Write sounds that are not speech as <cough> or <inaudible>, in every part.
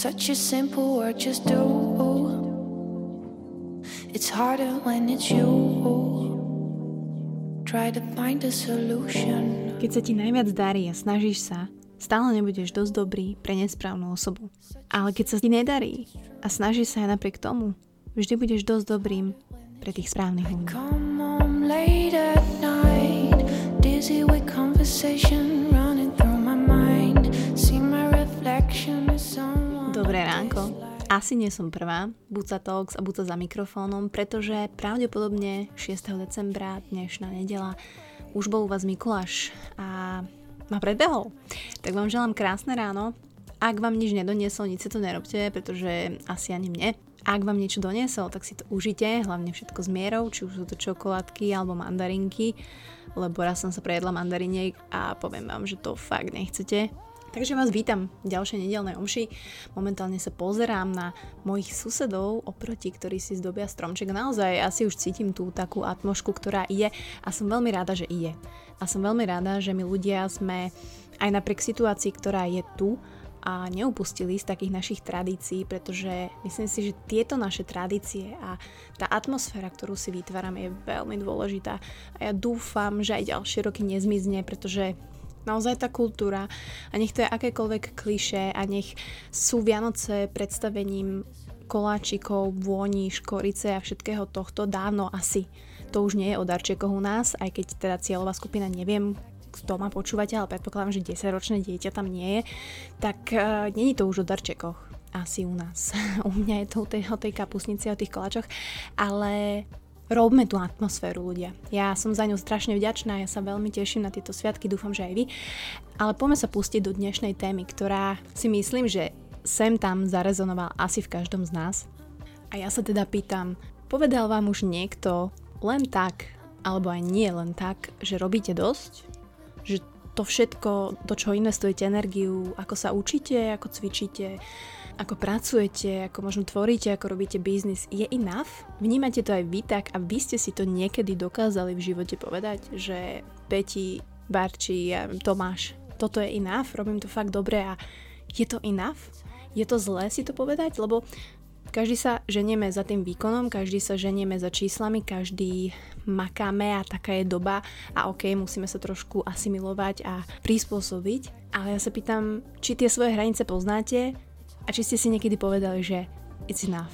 such a simple word, just do. It's harder when it's you. Try to find a solution. Keď sa ti najviac darí a snažíš sa, stále nebudeš dosť dobrý pre nesprávnu osobu. Ale keď sa ti nedarí a snažíš sa aj napriek tomu, vždy budeš dosť dobrým pre tých správnych ľudí. Dobré ránko. Asi nie som prvá, buď sa talks a buď sa za mikrofónom, pretože pravdepodobne 6. decembra, dnešná nedela, už bol u vás Mikuláš a ma predbehol. Tak vám želám krásne ráno. Ak vám nič nedoniesol, nič si to nerobte, pretože asi ani mne. Ak vám niečo doniesol, tak si to užite, hlavne všetko s mierou, či už sú to čokoládky alebo mandarinky, lebo raz som sa prejedla mandariniek a poviem vám, že to fakt nechcete. Takže vás vítam v ďalšej nedelnej omši. Momentálne sa pozerám na mojich susedov oproti, ktorí si zdobia stromček. Naozaj asi už cítim tú takú atmošku, ktorá ide a som veľmi rada, že ide. A som veľmi rada, že my ľudia sme aj napriek situácii, ktorá je tu, a neupustili z takých našich tradícií, pretože myslím si, že tieto naše tradície a tá atmosféra, ktorú si vytvárame, je veľmi dôležitá a ja dúfam, že aj ďalšie roky nezmizne, pretože naozaj tá kultúra a nech to je akékoľvek kliše a nech sú Vianoce predstavením koláčikov, vôni, škorice a všetkého tohto dávno asi. To už nie je o darčekoch u nás, aj keď teda cieľová skupina neviem, kto ma počúvate, ale predpokladám, že 10-ročné dieťa tam nie je, tak uh, není to už o darčekoch. Asi u nás. <laughs> u mňa je to o tej, o tej kapusnici, o tých koláčoch. Ale robme tú atmosféru ľudia. Ja som za ňu strašne vďačná, ja sa veľmi teším na tieto sviatky, dúfam, že aj vy. Ale poďme sa pustiť do dnešnej témy, ktorá si myslím, že sem tam zarezonoval asi v každom z nás. A ja sa teda pýtam, povedal vám už niekto len tak, alebo aj nie len tak, že robíte dosť? že to všetko, do čo investujete energiu, ako sa učíte, ako cvičíte, ako pracujete, ako možno tvoríte, ako robíte biznis, je enough? Vnímate to aj vy tak a vy ste si to niekedy dokázali v živote povedať, že Peti, Barči, Tomáš, toto je enough, robím to fakt dobre a je to enough? Je to zlé si to povedať? Lebo každý sa ženieme za tým výkonom, každý sa ženieme za číslami, každý makáme a taká je doba a ok, musíme sa trošku asimilovať a prispôsobiť. Ale ja sa pýtam, či tie svoje hranice poznáte a či ste si niekedy povedali, že it's enough.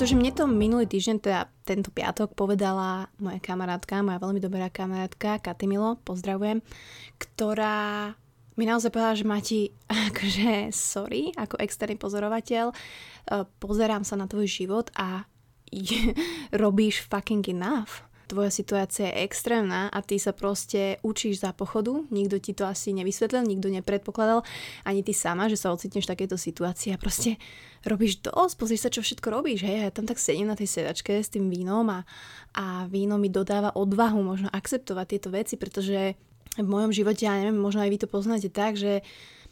Pretože mne to minulý týždeň, teda tento piatok, povedala moja kamarátka, moja veľmi dobrá kamarátka Katimilo, pozdravujem, ktorá mi naozaj povedala, že Mati, <laughs> akože sorry, ako externý pozorovateľ, e, pozerám sa na tvoj život a <laughs> robíš fucking enough tvoja situácia je extrémna a ty sa proste učíš za pochodu, nikto ti to asi nevysvetlil, nikto nepredpokladal, ani ty sama, že sa ocitneš v takejto situácii a proste robíš dosť, pozrieš sa, čo všetko robíš, hej, ja tam tak sedím na tej sedačke s tým vínom a, a víno mi dodáva odvahu možno akceptovať tieto veci, pretože v mojom živote, ja neviem, možno aj vy to poznáte tak, že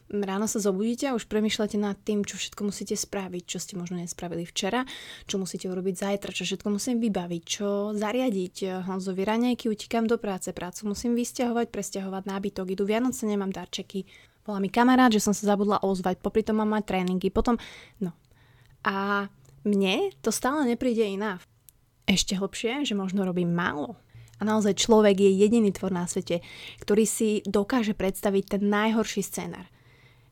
ráno sa zobudíte a už premyšľate nad tým, čo všetko musíte spraviť, čo ste možno nespravili včera, čo musíte urobiť zajtra, čo všetko musím vybaviť, čo zariadiť. Honzovi ranejky, utíkam do práce, prácu musím vysťahovať, presťahovať nábytok, idú Vianoce, nemám darčeky. Volá mi kamarát, že som sa zabudla ozvať, popri tom mám mať tréningy, potom, no. A mne to stále nepríde iná. Ešte hlbšie, že možno robím málo, a naozaj človek je jediný tvor na svete, ktorý si dokáže predstaviť ten najhorší scénar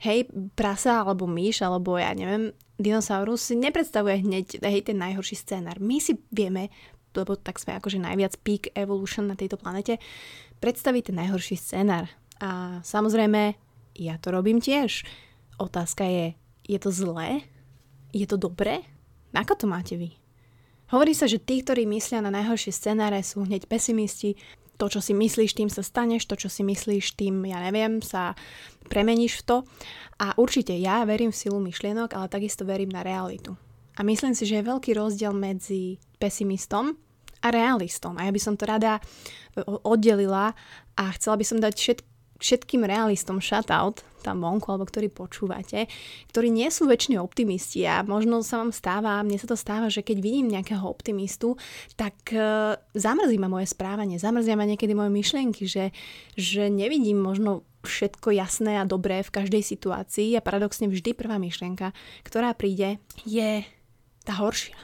hej, prasa alebo myš, alebo ja neviem, dinosaurus si nepredstavuje hneď hej, ten najhorší scénar. My si vieme, lebo tak sme akože najviac peak evolution na tejto planete, predstaviť ten najhorší scénar. A samozrejme, ja to robím tiež. Otázka je, je to zlé? Je to dobré? Ako to máte vy? Hovorí sa, že tí, ktorí myslia na najhoršie scenáre, sú hneď pesimisti, to, čo si myslíš, tým sa staneš, to, čo si myslíš, tým, ja neviem, sa premeníš v to. A určite ja verím v silu myšlienok, ale takisto verím na realitu. A myslím si, že je veľký rozdiel medzi pesimistom a realistom. A ja by som to rada e, oddelila a chcela by som dať všet, všetkým realistom shoutout tam vonku, alebo ktorí počúvate, ktorí nie sú väčšine optimisti a možno sa vám stáva, mne sa to stáva, že keď vidím nejakého optimistu, tak uh, zamrzí ma moje správanie, zamrzia ma niekedy moje myšlienky, že, že nevidím možno všetko jasné a dobré v každej situácii a paradoxne vždy prvá myšlienka, ktorá príde, je tá horšia.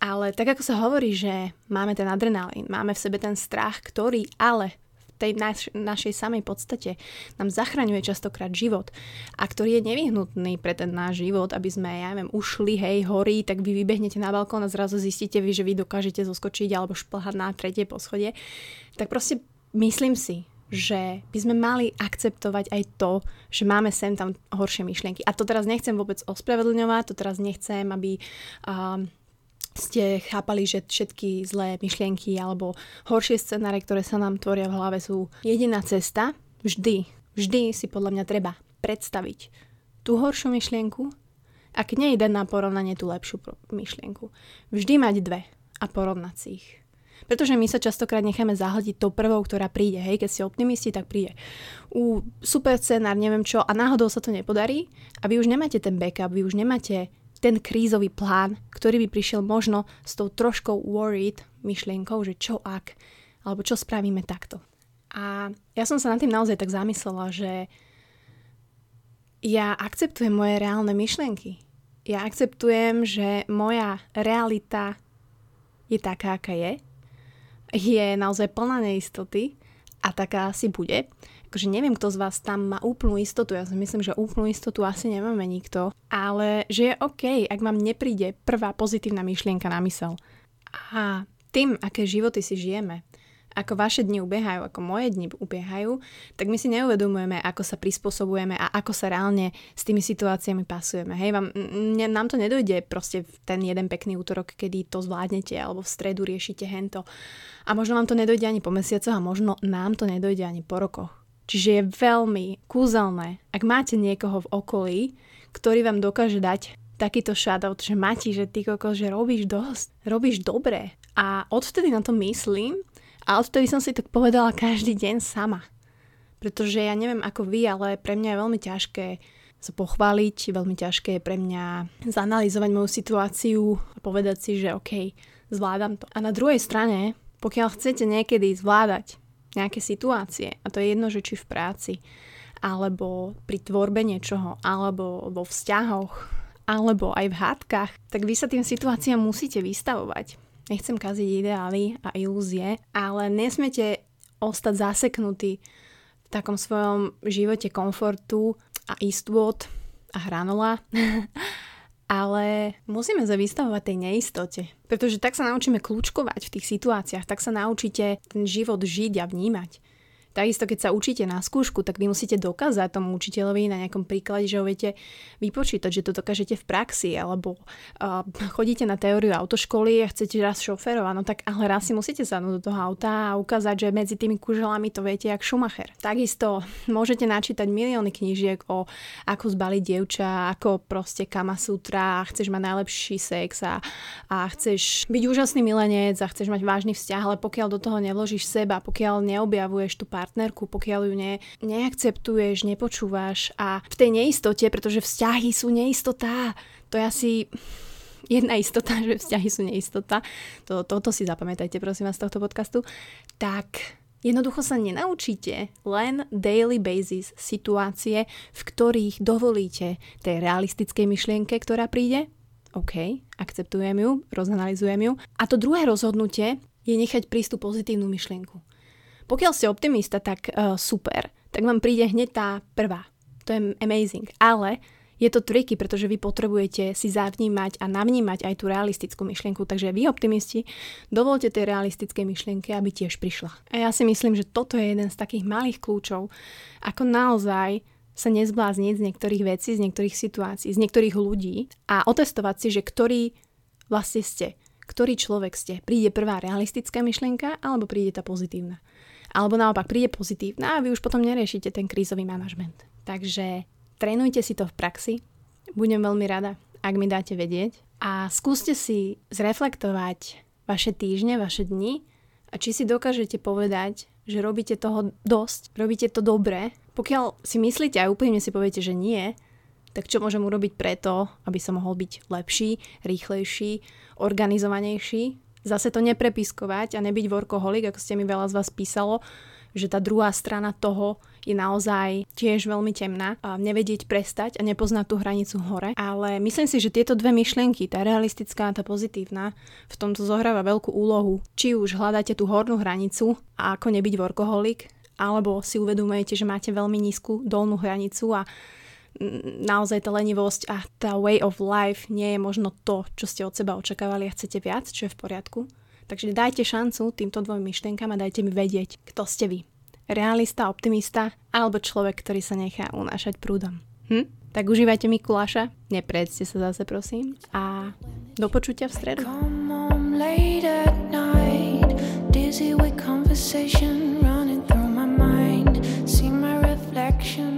Ale tak ako sa hovorí, že máme ten adrenalín, máme v sebe ten strach, ktorý ale tej naš, našej samej podstate. Nám zachraňuje častokrát život. A ktorý je nevyhnutný pre ten náš život, aby sme, ja neviem, ušli, hej, horí, tak vy vybehnete na balkón a zrazu zistíte vy, že vy dokážete zoskočiť alebo šplhať na tretie poschodie, tak proste myslím si, že by sme mali akceptovať aj to, že máme sem tam horšie myšlienky. A to teraz nechcem vôbec ospravedlňovať, to teraz nechcem, aby uh, ste chápali, že všetky zlé myšlienky alebo horšie scenáre, ktoré sa nám tvoria v hlave sú jediná cesta, vždy, vždy si podľa mňa treba predstaviť tú horšiu myšlienku a nie jeden na porovnanie tú lepšiu myšlienku. Vždy mať dve a porovnať si ich. Pretože my sa častokrát necháme zahladiť tou prvou, ktorá príde. Hej, keď ste optimisti, tak príde. U super scenár, neviem čo, a náhodou sa to nepodarí a vy už nemáte ten backup, vy už nemáte ten krízový plán, ktorý by prišiel možno s tou troškou worried myšlienkou, že čo ak, alebo čo spravíme takto. A ja som sa nad tým naozaj tak zamyslela, že ja akceptujem moje reálne myšlienky. Ja akceptujem, že moja realita je taká, aká je. Je naozaj plná neistoty a taká asi bude. Akože neviem, kto z vás tam má úplnú istotu, ja si myslím, že úplnú istotu asi nemáme nikto, ale že je OK, ak vám nepríde prvá pozitívna myšlienka na mysel. A tým, aké životy si žijeme, ako vaše dni ubiehajú, ako moje dni ubiehajú, tak my si neuvedomujeme, ako sa prispôsobujeme a ako sa reálne s tými situáciami pasujeme. Hej, vám, ne, nám to nedojde proste v ten jeden pekný útorok, kedy to zvládnete, alebo v stredu riešite hento. A možno vám to nedojde ani po mesiacoch a možno nám to nedojde ani po rokoch. Čiže je veľmi kúzelné, ak máte niekoho v okolí, ktorý vám dokáže dať takýto shoutout, že Mati, že ty koko, že robíš dosť, robíš dobre. A odvtedy na to myslím a odvtedy som si to povedala každý deň sama. Pretože ja neviem ako vy, ale pre mňa je veľmi ťažké sa pochváliť, veľmi ťažké je pre mňa zanalizovať moju situáciu a povedať si, že OK, zvládam to. A na druhej strane, pokiaľ chcete niekedy zvládať nejaké situácie, a to je jedno, že či v práci, alebo pri tvorbe niečoho, alebo vo vzťahoch, alebo aj v hádkach, tak vy sa tým situáciám musíte vystavovať. Nechcem kaziť ideály a ilúzie, ale nesmiete ostať zaseknutí v takom svojom živote komfortu a istôt a hranola <laughs> ale musíme sa vystavovať tej neistote. Pretože tak sa naučíme kľúčkovať v tých situáciách, tak sa naučíte ten život žiť a vnímať. Takisto, keď sa učíte na skúšku, tak vy musíte dokázať tomu učiteľovi na nejakom príklade, že ho viete vypočítať, že to dokážete v praxi, alebo uh, chodíte na teóriu autoškoly a chcete raz šoferovať, no tak ale raz si musíte sadnúť do toho auta a ukázať, že medzi tými kuželami to viete jak Schumacher. Takisto môžete načítať milióny knížiek o ako zbaliť dievča, ako proste Kama Sutra, chceš mať najlepší sex a, a chceš byť úžasný milenec a chceš mať vážny vzťah, ale pokiaľ do toho nevložíš seba, pokiaľ neobjavuješ tú pár partnerku, pokiaľ ju ne, neakceptuješ, nepočúvaš a v tej neistote, pretože vzťahy sú neistota, to je asi jedna istota, <laughs> že vzťahy sú neistota, to, toto si zapamätajte prosím vás z tohto podcastu, tak Jednoducho sa nenaučíte len daily basis situácie, v ktorých dovolíte tej realistickej myšlienke, ktorá príde. OK, akceptujem ju, rozanalizujem ju. A to druhé rozhodnutie je nechať prístup pozitívnu myšlienku. Pokiaľ ste optimista, tak uh, super, tak vám príde hneď tá prvá. To je amazing. Ale je to triky, pretože vy potrebujete si zavnímať a navnímať aj tú realistickú myšlienku. Takže vy optimisti, dovolte tej realistickej myšlienke, aby tiež prišla. A ja si myslím, že toto je jeden z takých malých kľúčov, ako naozaj sa nezblázniť z niektorých vecí, z niektorých situácií, z niektorých ľudí a otestovať si, že ktorý vlastne ste, ktorý človek ste. Príde prvá realistická myšlienka alebo príde tá pozitívna. Alebo naopak príde pozitívna a vy už potom neriešite ten krízový manažment. Takže trénujte si to v praxi, budem veľmi rada, ak mi dáte vedieť. A skúste si zreflektovať vaše týždne, vaše dni. A či si dokážete povedať, že robíte toho dosť, robíte to dobre, Pokiaľ si myslíte a úplne si poviete, že nie, tak čo môžem urobiť preto, aby som mohol byť lepší, rýchlejší, organizovanejší? Zase to neprepiskovať a nebyť workoholik, ako ste mi veľa z vás písalo, že tá druhá strana toho je naozaj tiež veľmi temná a nevedieť prestať a nepoznať tú hranicu hore. Ale myslím si, že tieto dve myšlienky, tá realistická a tá pozitívna, v tomto zohráva veľkú úlohu. Či už hľadáte tú hornú hranicu a ako nebyť workoholik, alebo si uvedomujete, že máte veľmi nízku dolnú hranicu a naozaj tá lenivosť a tá way of life nie je možno to, čo ste od seba očakávali a chcete viac, čo je v poriadku. Takže dajte šancu týmto dvom myšlienkam a dajte mi vedieť, kto ste vy. Realista, optimista alebo človek, ktorý sa nechá unášať prúdom. Hm? Tak užívajte Mikuláša, nepredzte sa zase prosím a do počutia v stredu. See my reflection.